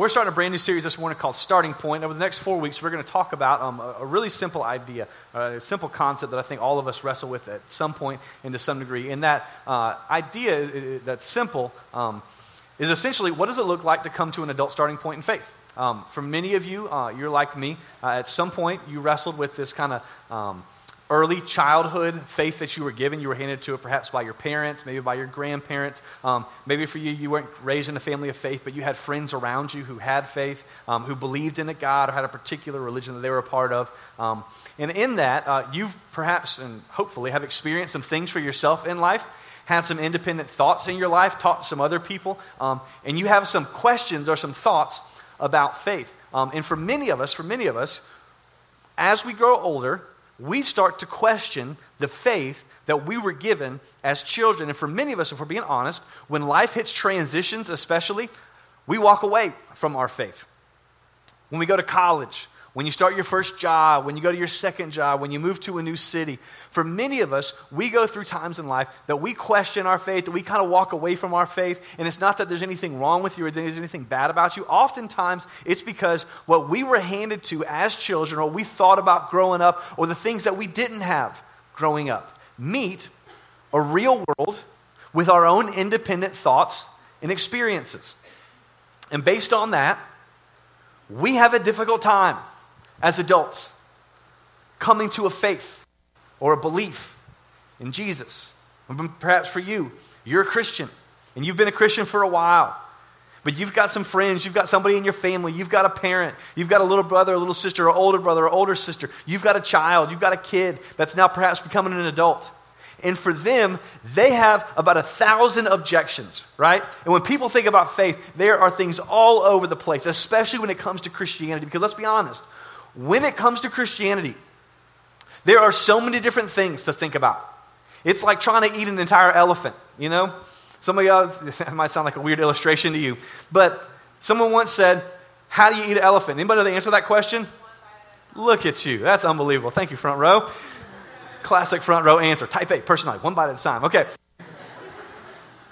We're starting a brand new series this morning called Starting Point. Over the next four weeks, we're going to talk about um, a, really simple idea, a simple concept that I think all of us wrestle with at some point and to some degree. And that uh, idea that's simple um, is essentially what does it look like to come to an adult starting point in faith? Um, for many of you, uh, you're like me. Uh, at some point, you wrestled with this kind of um, early childhood faith that you were given. You were handed to it perhaps by your parents, maybe by your grandparents. Um, maybe for you, you weren't raised in a family of faith, but you had friends around you who had faith, um, who believed in a God or had a particular religion that they were a part of. Um, and in that, uh, you've perhaps and hopefully have experienced some things for yourself in life. Had some independent thoughts in your life, taught some other people, um, and you have some questions or some thoughts about faith. Um, and for many of us, for many of us, as we grow older, we start to question the faith that we were given as children. And for many of us, if we're being honest, when life hits transitions, especially, we walk away from our faith. When we go to college, when you start your first job, when you go to your second job, when you move to a new city. For many of us, we go through times in life that we question our faith, that we kind of walk away from our faith. And it's not that there's anything wrong with you or there's anything bad about you. Oftentimes, it's because what we were handed to as children, or we thought about growing up, or the things that we didn't have growing up, meet a real world with our own independent thoughts and experiences. And based on that, we have a difficult time as adults coming to a faith or a belief in Jesus. Perhaps for you, you're a Christian and you've been a Christian for a while. But you've got some friends, you've got somebody in your family, you've got a parent, you've got a little brother, a little sister, or older brother, or older sister, you've got a child, you've got a kid that's now perhaps becoming an adult. And for them, they have about a thousand objections, right? And when people think about faith, there are things all over the place, especially when it comes to Christianity. Because let's be honest, when it comes to Christianity, there are so many different things to think about. It's like trying to eat an entire elephant, you know? Some of y'all, that might sound like a weird illustration to you, but someone once said, How do you eat an elephant? Anybody know the answer to that question? Look at you. That's unbelievable. Thank you, front row. Classic front row answer. Type A, personality, one bite at a time. Okay.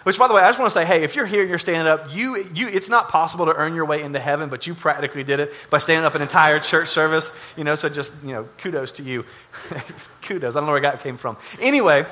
Which, by the way, I just want to say, hey, if you're here and you're standing up, you, you, it's not possible to earn your way into heaven, but you practically did it by standing up an entire church service. You know, so just, you know, kudos to you. kudos. I don't know where that came from. Anyway,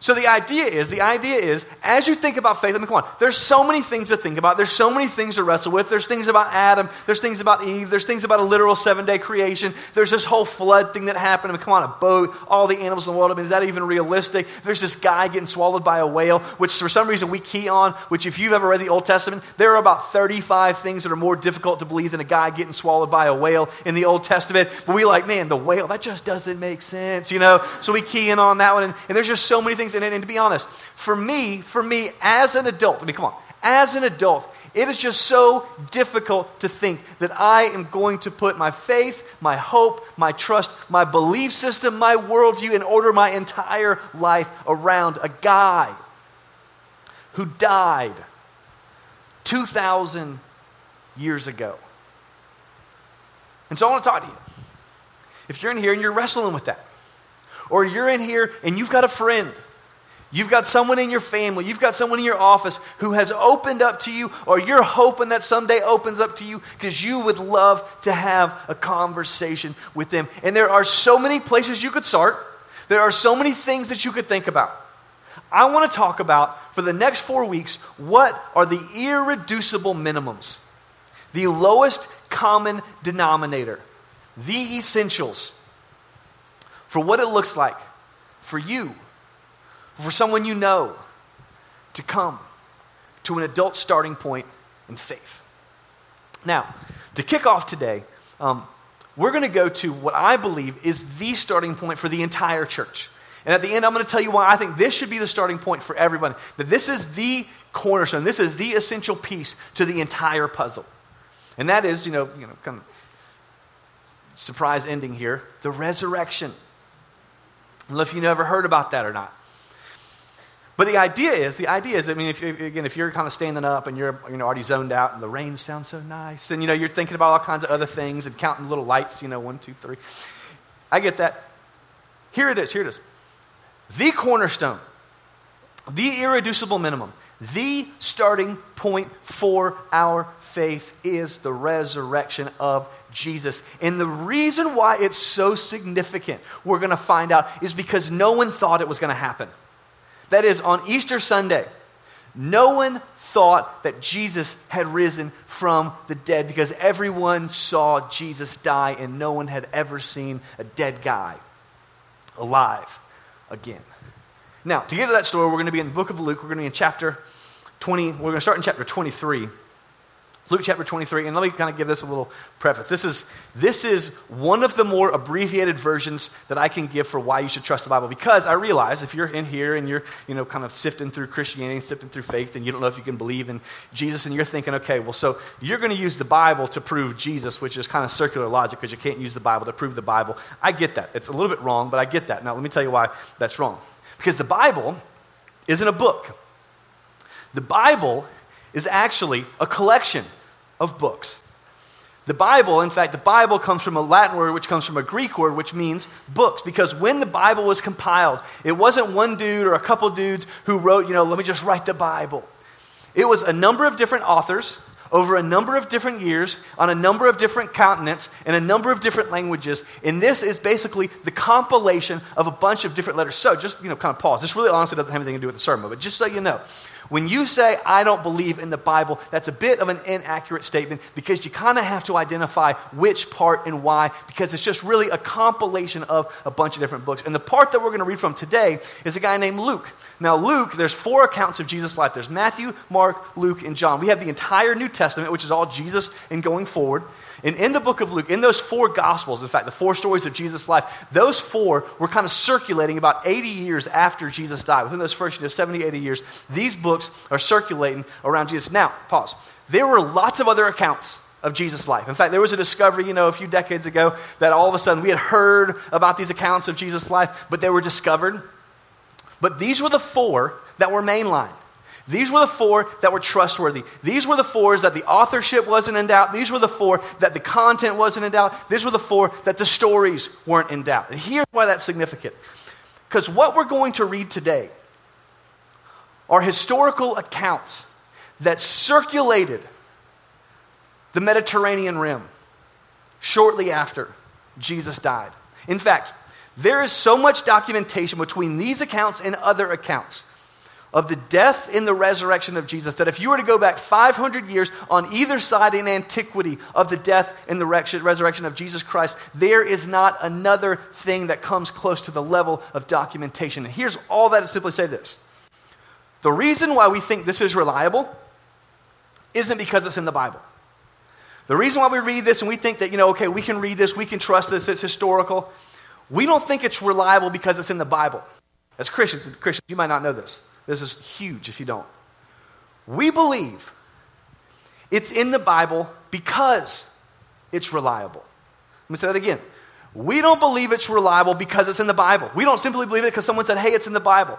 so the idea is, the idea is, as you think about faith, I mean, come on, there's so many things to think about. There's so many things to wrestle with. There's things about Adam. There's things about Eve. There's things about a literal seven-day creation. There's this whole flood thing that happened. I mean, come on, a boat, all the animals in the world. I mean, is that even realistic? There's this guy getting swallowed by a whale, which for some reason we key on, which if you've ever read the Old Testament, there are about 35 things that are more difficult to believe than a guy getting swallowed by a whale in the Old Testament. But we like, man, the whale, that just doesn't make sense, you know? So we key in on that one. And, and there's just so many things. And, and to be honest, for me, for me as an adult, I mean, come on, as an adult, it is just so difficult to think that I am going to put my faith, my hope, my trust, my belief system, my worldview, and order my entire life around a guy who died 2,000 years ago. And so I want to talk to you. If you're in here and you're wrestling with that, or you're in here and you've got a friend You've got someone in your family, you've got someone in your office who has opened up to you, or you're hoping that someday opens up to you because you would love to have a conversation with them. And there are so many places you could start, there are so many things that you could think about. I want to talk about for the next four weeks what are the irreducible minimums, the lowest common denominator, the essentials for what it looks like for you for someone you know to come to an adult starting point in faith. Now, to kick off today, um, we're going to go to what I believe is the starting point for the entire church. And at the end, I'm going to tell you why I think this should be the starting point for everybody. That this is the cornerstone, this is the essential piece to the entire puzzle. And that is, you know, you know, kind of surprise ending here, the resurrection. I don't know if you've never heard about that or not. But the idea is, the idea is, I mean, if, again, if you're kind of standing up and you're you know, already zoned out and the rain sounds so nice, and you know, you're thinking about all kinds of other things and counting little lights, you know, one, two, three. I get that. Here it is, here it is. The cornerstone, the irreducible minimum, The starting point for our faith is the resurrection of Jesus. And the reason why it's so significant, we're going to find out, is because no one thought it was going to happen. That is, on Easter Sunday, no one thought that Jesus had risen from the dead because everyone saw Jesus die and no one had ever seen a dead guy alive again. Now, to get to that story, we're going to be in the book of Luke. We're going to be in chapter 20. We're going to start in chapter 23. Luke chapter 23, and let me kind of give this a little preface. This is, this is one of the more abbreviated versions that I can give for why you should trust the Bible. Because I realize if you're in here and you're, you know, kind of sifting through Christianity, and sifting through faith, and you don't know if you can believe in Jesus, and you're thinking, okay, well, so you're going to use the Bible to prove Jesus, which is kind of circular logic because you can't use the Bible to prove the Bible. I get that. It's a little bit wrong, but I get that. Now, let me tell you why that's wrong. Because the Bible isn't a book, the Bible is actually a collection of books. The Bible, in fact, the Bible comes from a Latin word which comes from a Greek word which means books. Because when the Bible was compiled, it wasn't one dude or a couple dudes who wrote, you know, let me just write the Bible. It was a number of different authors over a number of different years on a number of different continents in a number of different languages. And this is basically the compilation of a bunch of different letters. So just, you know, kind of pause. This really honestly doesn't have anything to do with the sermon, but just so you know, when you say, I don't believe in the Bible, that's a bit of an inaccurate statement because you kind of have to identify which part and why because it's just really a compilation of a bunch of different books. And the part that we're going to read from today is a guy named Luke. Now, Luke, there's four accounts of Jesus' life there's Matthew, Mark, Luke, and John. We have the entire New Testament, which is all Jesus and going forward. And in the book of Luke, in those four gospels, in fact, the four stories of Jesus' life, those four were kind of circulating about 80 years after Jesus died. Within those first you know, 70, 80 years, these books are circulating around Jesus. Now, pause. There were lots of other accounts of Jesus' life. In fact, there was a discovery, you know, a few decades ago that all of a sudden we had heard about these accounts of Jesus' life, but they were discovered. But these were the four that were mainline. These were the four that were trustworthy. These were the fours that the authorship wasn't in doubt. These were the four that the content wasn't in doubt. These were the four that the stories weren't in doubt. And here's why that's significant. Because what we're going to read today are historical accounts that circulated the Mediterranean rim shortly after Jesus died. In fact, there is so much documentation between these accounts and other accounts of the death and the resurrection of Jesus. That if you were to go back 500 years on either side in antiquity of the death and the resurrection of Jesus Christ, there is not another thing that comes close to the level of documentation. And here's all that to simply say this the reason why we think this is reliable isn't because it's in the Bible. The reason why we read this and we think that, you know, okay, we can read this, we can trust this, it's historical, we don't think it's reliable because it's in the Bible. As Christians, Christians, you might not know this. This is huge if you don't. We believe it's in the Bible because it's reliable. Let me say that again. We don't believe it's reliable because it's in the Bible. We don't simply believe it because someone said, hey, it's in the Bible.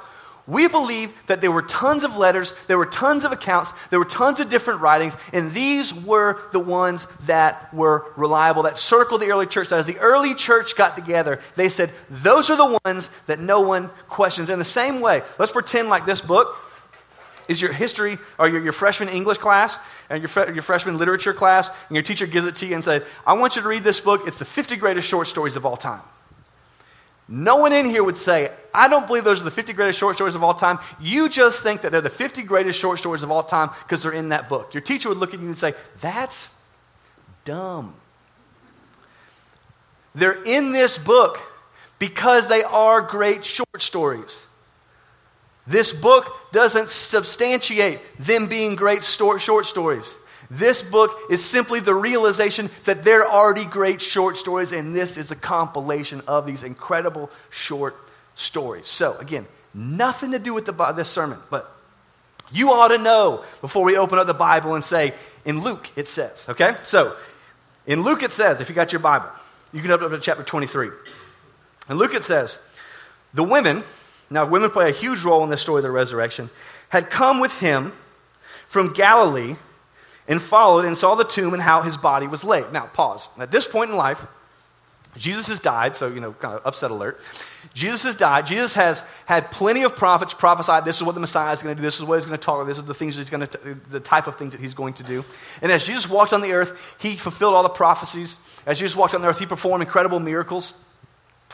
We believe that there were tons of letters, there were tons of accounts, there were tons of different writings, and these were the ones that were reliable, that circled the early church. That as the early church got together, they said, those are the ones that no one questions. In the same way, let's pretend like this book is your history or your, your freshman English class and your, your freshman literature class, and your teacher gives it to you and says, I want you to read this book. It's the 50 greatest short stories of all time. No one in here would say, I don't believe those are the 50 greatest short stories of all time. You just think that they're the 50 greatest short stories of all time because they're in that book. Your teacher would look at you and say, That's dumb. They're in this book because they are great short stories. This book doesn't substantiate them being great short stories. This book is simply the realization that there are already great short stories, and this is a compilation of these incredible short stories. So, again, nothing to do with the, this sermon, but you ought to know before we open up the Bible and say, in Luke it says, okay? So, in Luke it says, if you got your Bible, you can open up to chapter 23. In Luke it says, the women, now women play a huge role in this story of the resurrection, had come with him from Galilee and followed and saw the tomb and how his body was laid. Now, pause. At this point in life, Jesus has died, so, you know, kind of upset alert. Jesus has died. Jesus has had plenty of prophets prophesied this is what the Messiah is going to do, this is what he's going to talk this is the things he's going to, the type of things that he's going to do. And as Jesus walked on the earth, he fulfilled all the prophecies. As Jesus walked on the earth, he performed incredible miracles.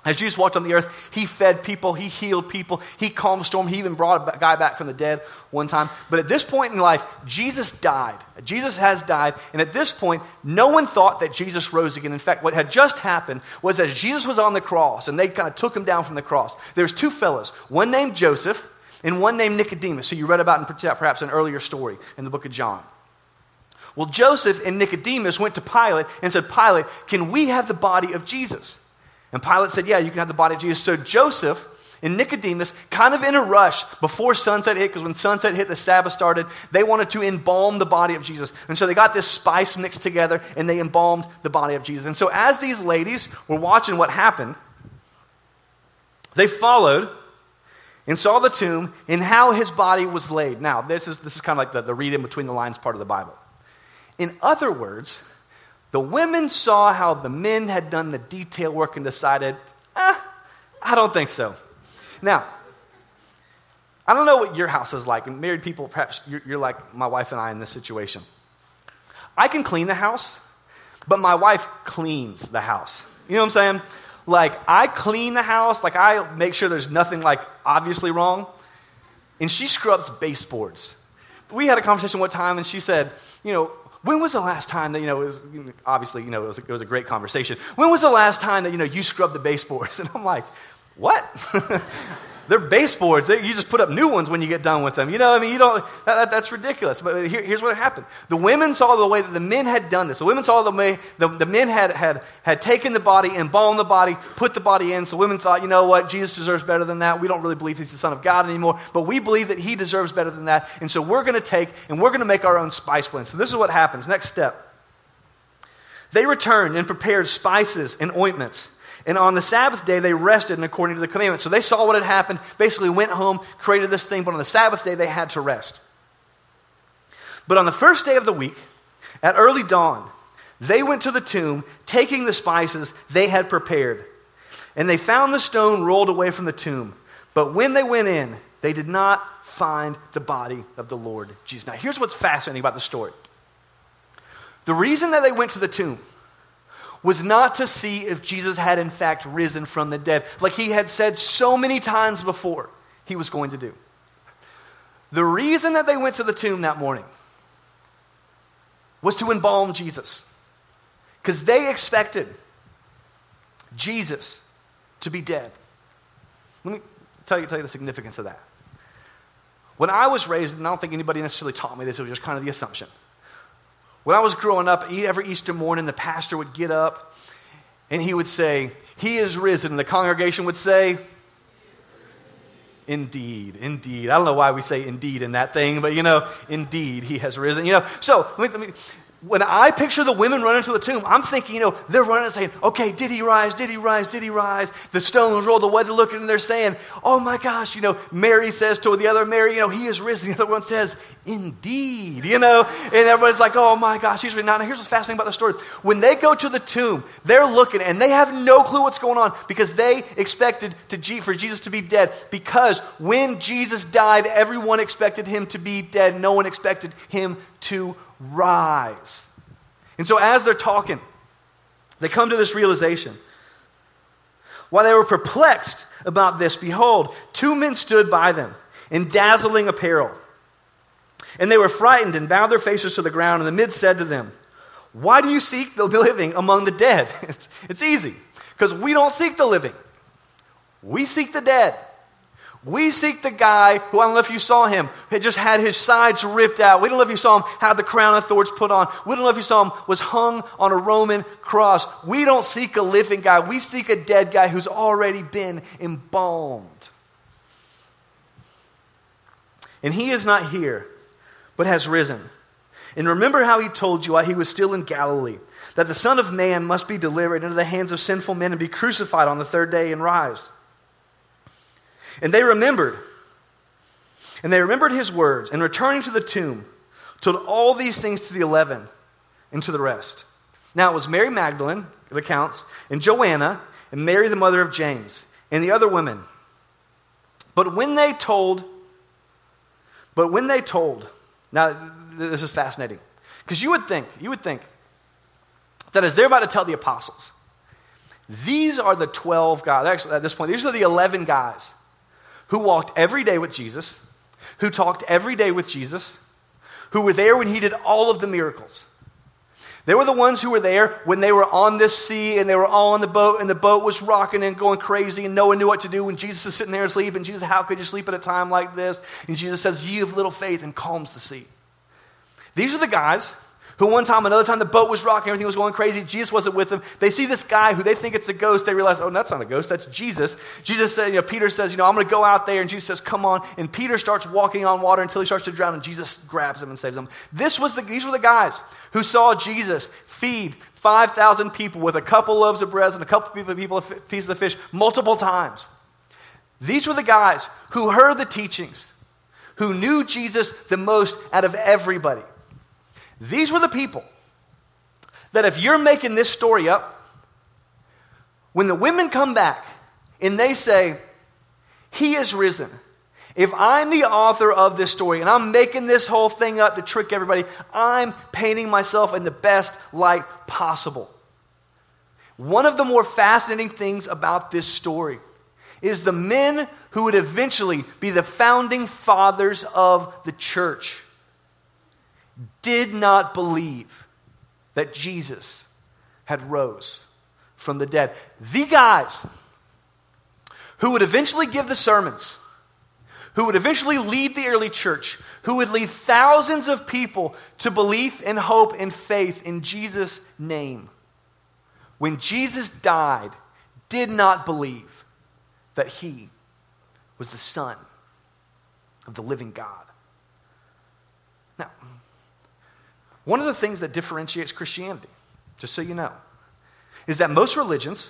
As Jesus walked on the earth, he fed people, he healed people, he calmed storm, he even brought a guy back from the dead one time. But at this point in life, Jesus died. Jesus has died, and at this point, no one thought that Jesus rose again. In fact, what had just happened was as Jesus was on the cross, and they kind of took him down from the cross, there's two fellows, one named Joseph and one named Nicodemus, who you read about in perhaps an earlier story in the book of John. Well, Joseph and Nicodemus went to Pilate and said, Pilate, can we have the body of Jesus? And Pilate said, Yeah, you can have the body of Jesus. So Joseph and Nicodemus, kind of in a rush before sunset hit, because when sunset hit, the Sabbath started, they wanted to embalm the body of Jesus. And so they got this spice mixed together and they embalmed the body of Jesus. And so as these ladies were watching what happened, they followed and saw the tomb and how his body was laid. Now, this is, this is kind of like the, the read in between the lines part of the Bible. In other words, the women saw how the men had done the detail work and decided, eh, I don't think so. Now, I don't know what your house is like, and married people, perhaps you're, you're like my wife and I in this situation. I can clean the house, but my wife cleans the house. You know what I'm saying? Like, I clean the house, like, I make sure there's nothing, like, obviously wrong, and she scrubs baseboards. We had a conversation one time, and she said, You know, when was the last time that, you know, it was, obviously, you know, it was, a, it was a great conversation. When was the last time that, you know, you scrubbed the baseboards? And I'm like, what? They're baseboards. They, you just put up new ones when you get done with them. You know, I mean, you don't, that, that, that's ridiculous. But here, here's what happened. The women saw the way that the men had done this. The women saw the way the, the men had, had, had taken the body, embalmed the body, put the body in. So women thought, you know what, Jesus deserves better than that. We don't really believe he's the Son of God anymore, but we believe that he deserves better than that. And so we're going to take and we're going to make our own spice blend. So this is what happens. Next step. They returned and prepared spices and ointments. And on the Sabbath day, they rested and according to the commandment. So they saw what had happened, basically went home, created this thing, but on the Sabbath day, they had to rest. But on the first day of the week, at early dawn, they went to the tomb, taking the spices they had prepared. And they found the stone rolled away from the tomb. But when they went in, they did not find the body of the Lord Jesus. Now, here's what's fascinating about the story. The reason that they went to the tomb was not to see if Jesus had in fact risen from the dead, like he had said so many times before he was going to do. The reason that they went to the tomb that morning was to embalm Jesus, because they expected Jesus to be dead. Let me tell you, tell you the significance of that. When I was raised, and I don't think anybody necessarily taught me this, it was just kind of the assumption. When I was growing up, every Easter morning, the pastor would get up and he would say, He is risen. And the congregation would say, Indeed, indeed. I don't know why we say indeed in that thing, but you know, indeed, he has risen. You know, so let me, let me, when I picture the women running to the tomb, I'm thinking, you know, they're running and saying, okay, did he rise? Did he rise? Did he rise? The stones rolled away. They're looking and they're saying, oh my gosh, you know, Mary says to the other Mary, you know, he is risen. The other one says, indeed, you know, and everybody's like, oh my gosh, he's risen. Now, here's what's fascinating about the story. When they go to the tomb, they're looking and they have no clue what's going on because they expected to, for Jesus to be dead because when Jesus died, everyone expected him to be dead. No one expected him to rise. And so, as they're talking, they come to this realization. While they were perplexed about this, behold, two men stood by them in dazzling apparel. And they were frightened and bowed their faces to the ground. And the mid said to them, Why do you seek the living among the dead? it's easy, because we don't seek the living, we seek the dead. We seek the guy who, I don't know if you saw him, had just had his sides ripped out. We don't know if you saw him had the crown of thorns put on. We don't know if you saw him was hung on a Roman cross. We don't seek a living guy. We seek a dead guy who's already been embalmed. And he is not here, but has risen. And remember how he told you while he was still in Galilee that the Son of Man must be delivered into the hands of sinful men and be crucified on the third day and rise. And they remembered. And they remembered his words, and returning to the tomb, told all these things to the eleven and to the rest. Now it was Mary Magdalene, it accounts, and Joanna, and Mary, the mother of James, and the other women. But when they told, but when they told, now this is fascinating, because you would think, you would think that as they're about to tell the apostles, these are the 12 guys, actually, at this point, these are the 11 guys who walked every day with Jesus, who talked every day with Jesus, who were there when he did all of the miracles. They were the ones who were there when they were on this sea and they were all on the boat and the boat was rocking and going crazy and no one knew what to do when Jesus is sitting there asleep and Jesus, how could you sleep at a time like this? And Jesus says, You have little faith and calms the sea. These are the guys who one time, another time, the boat was rocking, everything was going crazy. Jesus wasn't with them. They see this guy who they think it's a ghost. They realize, oh, that's not a ghost, that's Jesus. Jesus said, you know, Peter says, you know, I'm going to go out there. And Jesus says, come on. And Peter starts walking on water until he starts to drown, and Jesus grabs him and saves him. This was the, these were the guys who saw Jesus feed 5,000 people with a couple loaves of bread and a couple of people, pieces of fish multiple times. These were the guys who heard the teachings, who knew Jesus the most out of everybody. These were the people that if you're making this story up, when the women come back and they say, He is risen, if I'm the author of this story and I'm making this whole thing up to trick everybody, I'm painting myself in the best light possible. One of the more fascinating things about this story is the men who would eventually be the founding fathers of the church did not believe that Jesus had rose from the dead. The guys who would eventually give the sermons, who would eventually lead the early church, who would lead thousands of people to belief and hope and faith in Jesus' name, when Jesus died, did not believe that he was the Son of the living God. Now, one of the things that differentiates Christianity, just so you know, is that most religions,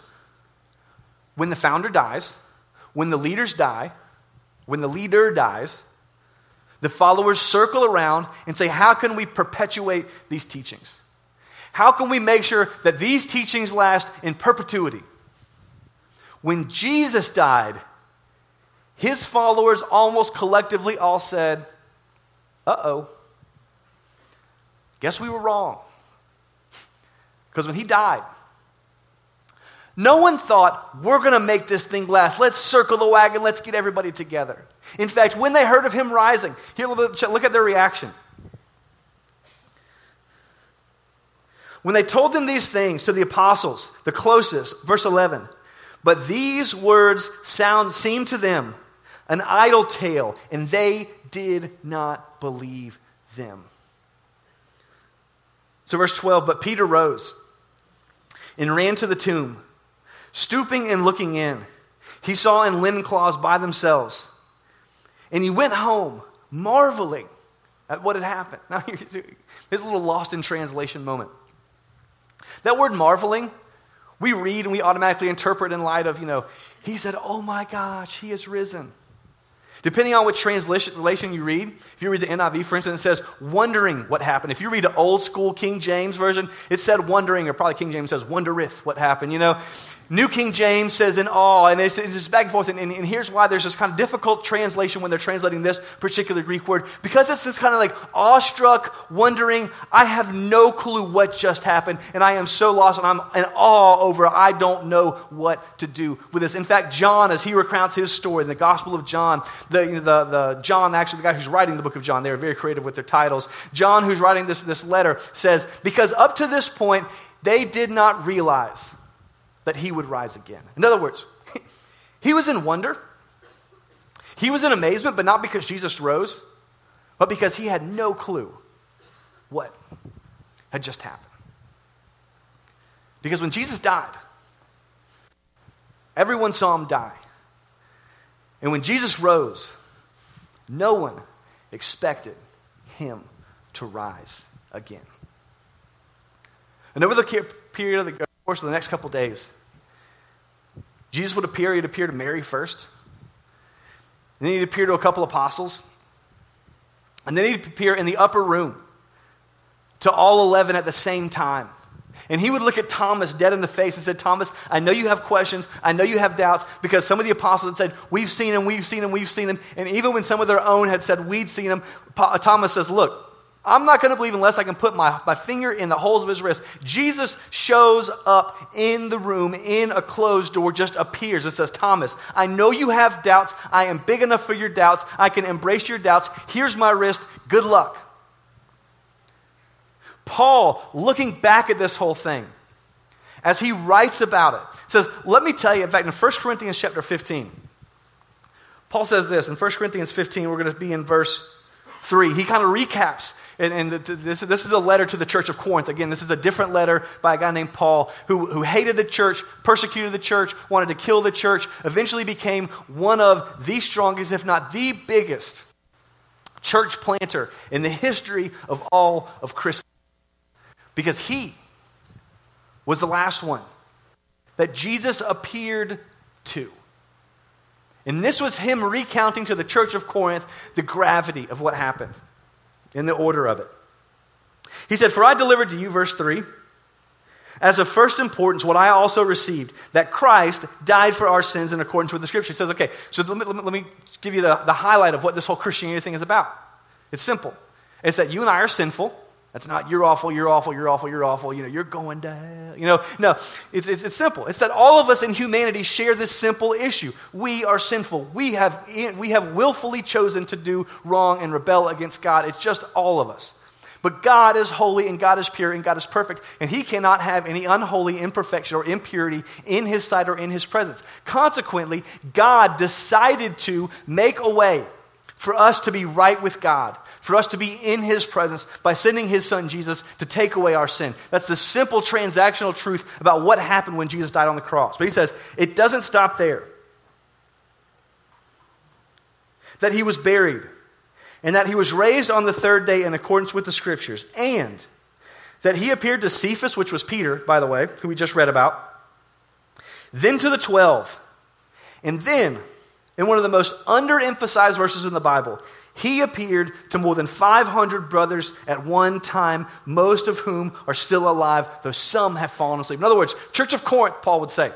when the founder dies, when the leaders die, when the leader dies, the followers circle around and say, How can we perpetuate these teachings? How can we make sure that these teachings last in perpetuity? When Jesus died, his followers almost collectively all said, Uh oh, Guess we were wrong. Because when he died, no one thought, we're going to make this thing last. Let's circle the wagon. Let's get everybody together. In fact, when they heard of him rising, here, look at their reaction. When they told them these things to the apostles, the closest, verse 11, but these words sound seemed to them an idle tale, and they did not believe them. So, verse 12, but Peter rose and ran to the tomb. Stooping and looking in, he saw in linen cloths by themselves. And he went home, marveling at what had happened. Now, here's a little lost in translation moment. That word marveling, we read and we automatically interpret in light of, you know, he said, Oh my gosh, he is risen. Depending on which translation you read, if you read the NIV, for instance, it says wondering what happened. If you read the old school King James version, it said wondering, or probably King James says wondereth what happened. You know, New King James says in awe, and it's, it's just back and forth. And, and, and, here's why there's this kind of difficult translation when they're translating this particular Greek word. Because it's this kind of like awestruck, wondering, I have no clue what just happened, and I am so lost, and I'm in awe over, I don't know what to do with this. In fact, John, as he recounts his story in the Gospel of John, the, the, the John, actually, the guy who's writing the book of John, they are very creative with their titles. John, who's writing this, this letter, says, Because up to this point, they did not realize that he would rise again. In other words, he was in wonder. He was in amazement, but not because Jesus rose, but because he had no clue what had just happened. Because when Jesus died, everyone saw him die. And when Jesus rose, no one expected him to rise again. And over the period of the course of the next couple days, Jesus would appear. He'd appear to Mary first. And then he'd appear to a couple apostles. And then he'd appear in the upper room to all 11 at the same time. And he would look at Thomas dead in the face and said, Thomas, I know you have questions. I know you have doubts because some of the apostles had said, We've seen him, we've seen him, we've seen him. And even when some of their own had said, We'd seen him, Thomas says, Look, I'm not going to believe unless I can put my, my finger in the holes of his wrist. Jesus shows up in the room in a closed door, just appears and says, Thomas, I know you have doubts. I am big enough for your doubts. I can embrace your doubts. Here's my wrist. Good luck. Paul, looking back at this whole thing, as he writes about it, says, Let me tell you, in fact, in 1 Corinthians chapter 15, Paul says this. In 1 Corinthians 15, we're going to be in verse 3. He kind of recaps and, and the, this, this, is a letter to the church of Corinth. Again, this is a different letter by a guy named Paul who, who hated the church, persecuted the church, wanted to kill the church, eventually became one of the strongest, if not the biggest, church planter in the history of all of Christendom. Because he was the last one that Jesus appeared to. And this was him recounting to the church of Corinth the gravity of what happened in the order of it. He said, For I delivered to you, verse 3, as of first importance, what I also received, that Christ died for our sins in accordance with the Scripture. He says, okay, so let me, let me give you the, the highlight of what this whole Christianity thing is about. It's simple. It's that you and I are sinful. That's not you're awful, you're awful, you're awful, you're awful, you know, you're going to hell. You know, no, it's, it's, it's simple. It's that all of us in humanity share this simple issue. We are sinful. We have, we have willfully chosen to do wrong and rebel against God. It's just all of us. But God is holy and God is pure and God is perfect, and He cannot have any unholy imperfection or impurity in His sight or in His presence. Consequently, God decided to make a way for us to be right with God, for us to be in His presence by sending His Son Jesus to take away our sin. That's the simple transactional truth about what happened when Jesus died on the cross. But He says it doesn't stop there. That He was buried, and that He was raised on the third day in accordance with the Scriptures, and that He appeared to Cephas, which was Peter, by the way, who we just read about, then to the twelve, and then in one of the most underemphasized verses in the Bible, he appeared to more than 500 brothers at one time, most of whom are still alive, though some have fallen asleep. In other words, Church of Corinth, Paul would say,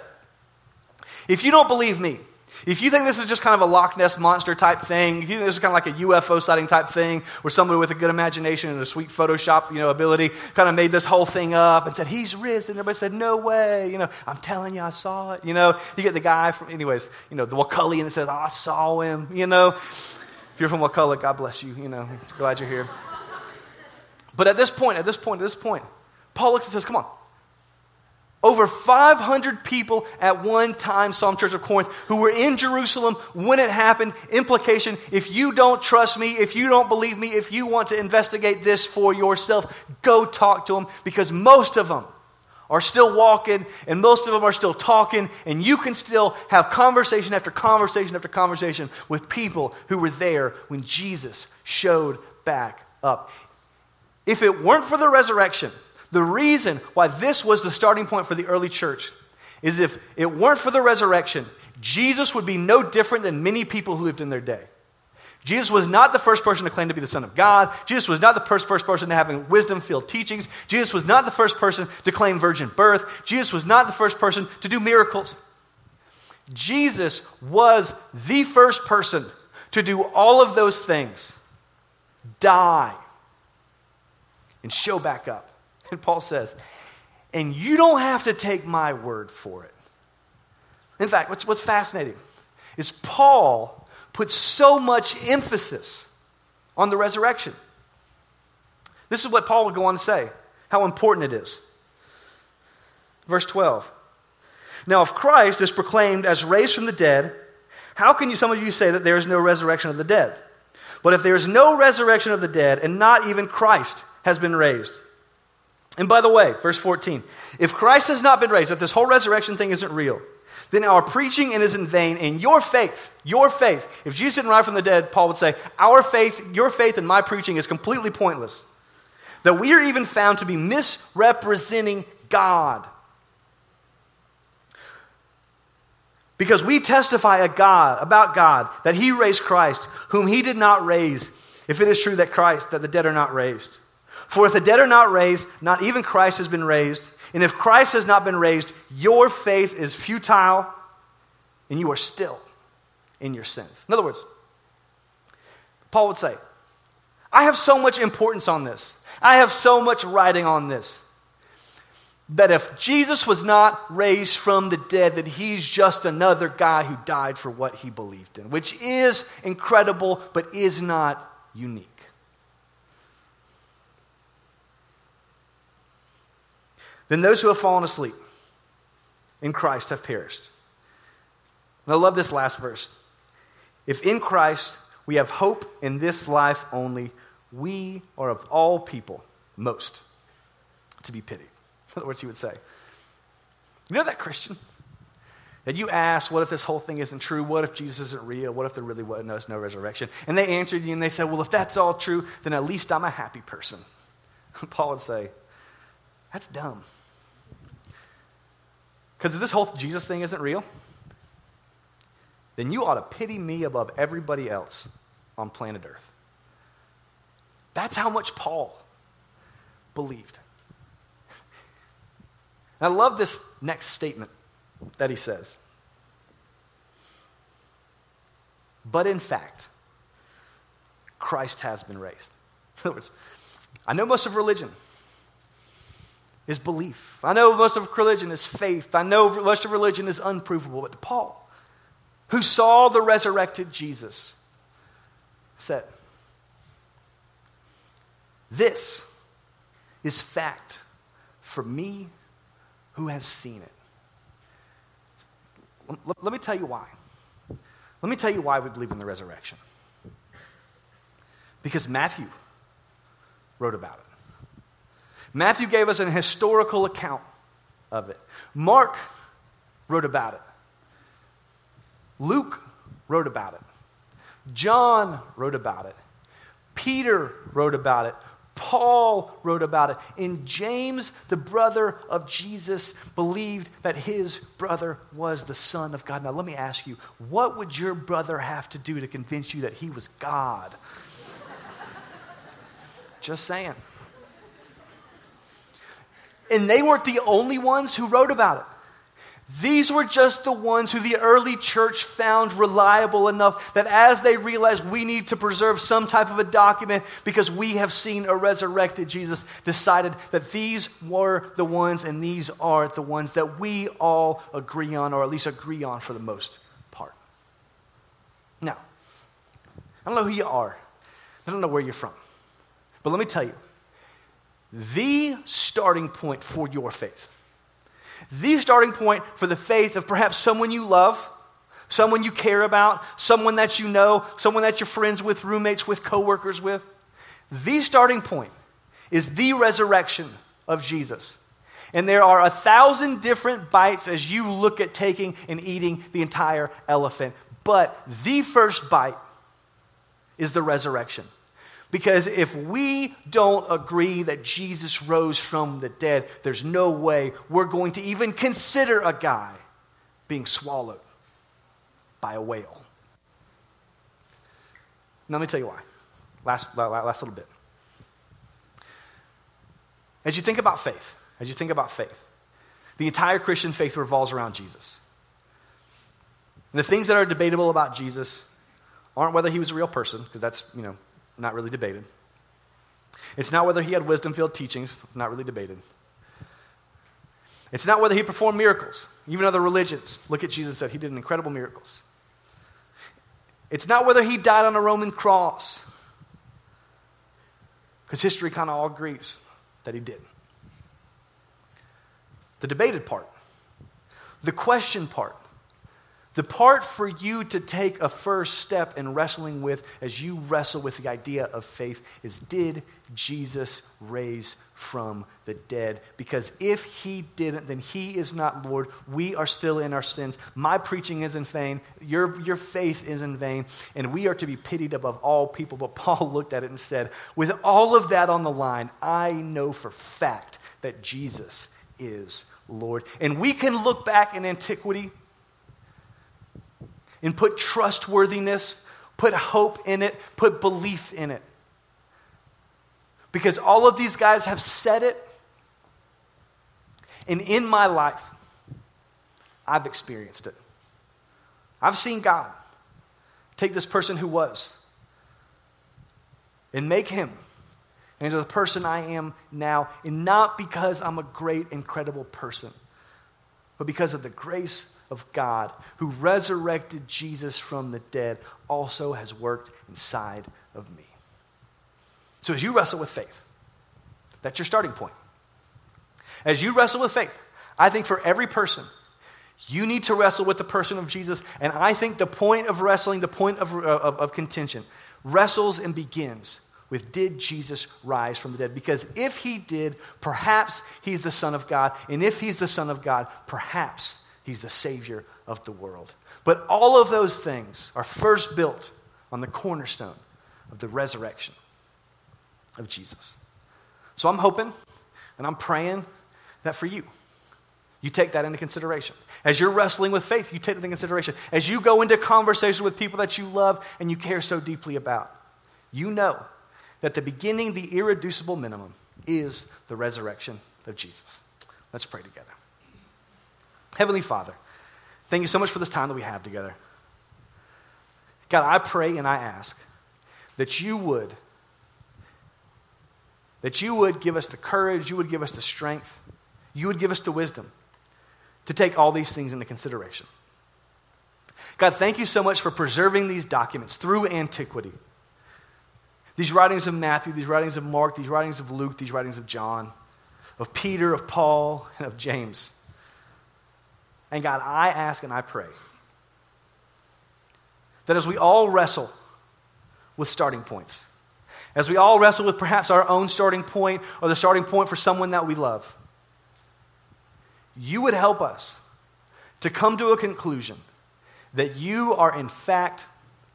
if you don't believe me, if you think this is just kind of a Loch Ness monster type thing, if you think this is kind of like a UFO sighting type thing, where somebody with a good imagination and a sweet Photoshop, you know, ability kind of made this whole thing up and said, he's risen. And everybody said, no way. You know, I'm telling you, I saw it. You know, you get the guy from, anyways, you know, the Wakullian that says, oh, I saw him. You know, if you're from Wakulla, God bless you. You know, glad you're here. But at this point, at this point, at this point, Paul looks and says, come on, over 500 people at one time, Psalm Church of Corinth, who were in Jerusalem when it happened. Implication if you don't trust me, if you don't believe me, if you want to investigate this for yourself, go talk to them because most of them are still walking and most of them are still talking, and you can still have conversation after conversation after conversation with people who were there when Jesus showed back up. If it weren't for the resurrection, the reason why this was the starting point for the early church is if it weren't for the resurrection, Jesus would be no different than many people who lived in their day. Jesus was not the first person to claim to be the Son of God. Jesus was not the first, first person to have wisdom filled teachings. Jesus was not the first person to claim virgin birth. Jesus was not the first person to do miracles. Jesus was the first person to do all of those things, die, and show back up. And Paul says, and you don't have to take my word for it. In fact, what's, what's fascinating is Paul puts so much emphasis on the resurrection. This is what Paul would go on to say, how important it is. Verse 12. Now, if Christ is proclaimed as raised from the dead, how can you, some of you say that there is no resurrection of the dead? But if there is no resurrection of the dead, and not even Christ has been raised, and by the way, verse 14, if Christ has not been raised, if this whole resurrection thing isn't real, then our preaching is in vain, and your faith, your faith, if Jesus didn't rise from the dead, Paul would say, our faith, your faith in my preaching is completely pointless. That we are even found to be misrepresenting God. Because we testify a God, about God, that he raised Christ, whom he did not raise, if it is true that Christ, that the dead are not raised. For if the dead are not raised, not even Christ has been raised. And if Christ has not been raised, your faith is futile and you are still in your sins. In other words, Paul would say, I have so much importance on this. I have so much writing on this. That if Jesus was not raised from the dead, that he's just another guy who died for what he believed in, which is incredible, but is not unique. Then those who have fallen asleep in Christ have perished. And I love this last verse. If in Christ we have hope in this life only, we are of all people most to be pitied. In other words, he would say, You know that Christian? That you ask, What if this whole thing isn't true? What if Jesus isn't real? What if there really was no, no resurrection? And they answered you and they said, Well, if that's all true, then at least I'm a happy person. Paul would say, That's dumb. Because if this whole Jesus thing isn't real, then you ought to pity me above everybody else on planet Earth. That's how much Paul believed. And I love this next statement that he says. But in fact, Christ has been raised. In other words, I know most of religion is belief. I know most of religion is faith. I know most of religion is unprovable. But Paul, who saw the resurrected Jesus, said, This is fact for me who has seen it. Let, me tell you why. Let me tell you why we believe in the resurrection. Because Matthew wrote about it. Matthew gave us an historical account of it. Mark wrote about it. Luke wrote about it. John wrote about it. Peter wrote about it. Paul wrote about it. And James, the brother of Jesus, believed that his brother was the Son of God. Now, let me ask you, what would your brother have to do to convince you that he was God? Just saying. And they weren't the only ones who wrote about it. These were just the ones who the early church found reliable enough that as they realized we need to preserve some type of a document because we have seen a resurrected Jesus, decided that these were the ones and these are the ones that we all agree on, or at least agree on for the most part. Now, I don't know who you are, I don't know where you're from, but let me tell you the starting point for your faith. The starting point for the faith of perhaps someone you love, someone you care about, someone that you know, someone that you're friends with, roommates with, coworkers with. The starting point is the resurrection of Jesus. And there are a thousand different bites as you look at taking and eating the entire elephant. But the first bite is the resurrection. Because if we don't agree that Jesus rose from the dead, there's no way we're going to even consider a guy being swallowed by a whale. Now, let me tell you why. Last, last little bit. As you think about faith, as you think about faith, the entire Christian faith revolves around Jesus. And the things that are debatable about Jesus aren't whether he was a real person, because that's, you know, not really debated. It's not whether he had wisdom filled teachings, not really debated. It's not whether he performed miracles. Even other religions look at Jesus said he did incredible miracles. It's not whether he died on a Roman cross, because history kind of all agrees that he did. The debated part, the question part, the part for you to take a first step in wrestling with as you wrestle with the idea of faith is did Jesus raise from the dead? Because if he didn't, then he is not Lord. We are still in our sins. My preaching is in vain. Your, your faith is in vain. And we are to be pitied above all people. But Paul looked at it and said, with all of that on the line, I know for fact that Jesus is Lord. And we can look back in antiquity and put trustworthiness, put hope in it, put belief in it. Because all of these guys have said it. And in my life, I've experienced it. I've seen God take this person who was and make him into the person I am now. And not because I'm a great, incredible person, but because of the grace of God who resurrected Jesus from the dead also has worked inside of me. So as you wrestle with faith, that's your starting point. As you wrestle with faith, I think for every person, you need to wrestle with the person of Jesus. And I think the point of wrestling, the point of, uh, of, of contention, wrestles and begins with did Jesus rise from the dead? Because if he did, perhaps he's the Son of God. And if he's the Son of God, perhaps he's the Savior of the world. But all of those things are first built on the cornerstone of the resurrection of Jesus. So I'm hoping and I'm praying that for you, you take that into consideration. As you're wrestling with faith, you take that into consideration. As you go into conversation with people that you love and you care so deeply about, you know that the beginning, the irreducible minimum, is the resurrection of Jesus. Let's pray together. Heavenly Father, thank you so much for this time that we have together. God, I pray and I ask that you would that you would give us the courage, you would give us the strength, you would give us the wisdom to take all these things into consideration. God, thank you so much for preserving these documents through antiquity. These writings of Matthew, these writings of Mark, these writings of Luke, these writings of John, of Peter, of Paul, and of James. And God, I ask and I pray that as we all wrestle with starting points, as we all wrestle with perhaps our own starting point or the starting point for someone that we love, you would help us to come to a conclusion that you are in fact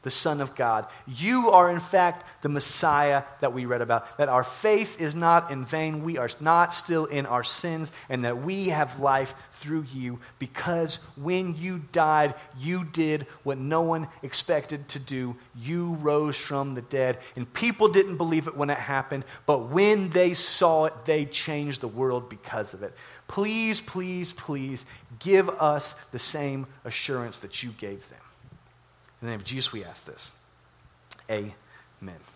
the Son of God. You are, in fact, the Messiah that we read about. That our faith is not in vain. We are not still in our sins, and that we have life through you because when you died, you did what no one expected to do. You rose from the dead. And people didn't believe it when it happened, but when they saw it, they changed the world because of it. Please, please, please give us the same assurance that you gave them. In the name of Jesus, we ask this. Amen.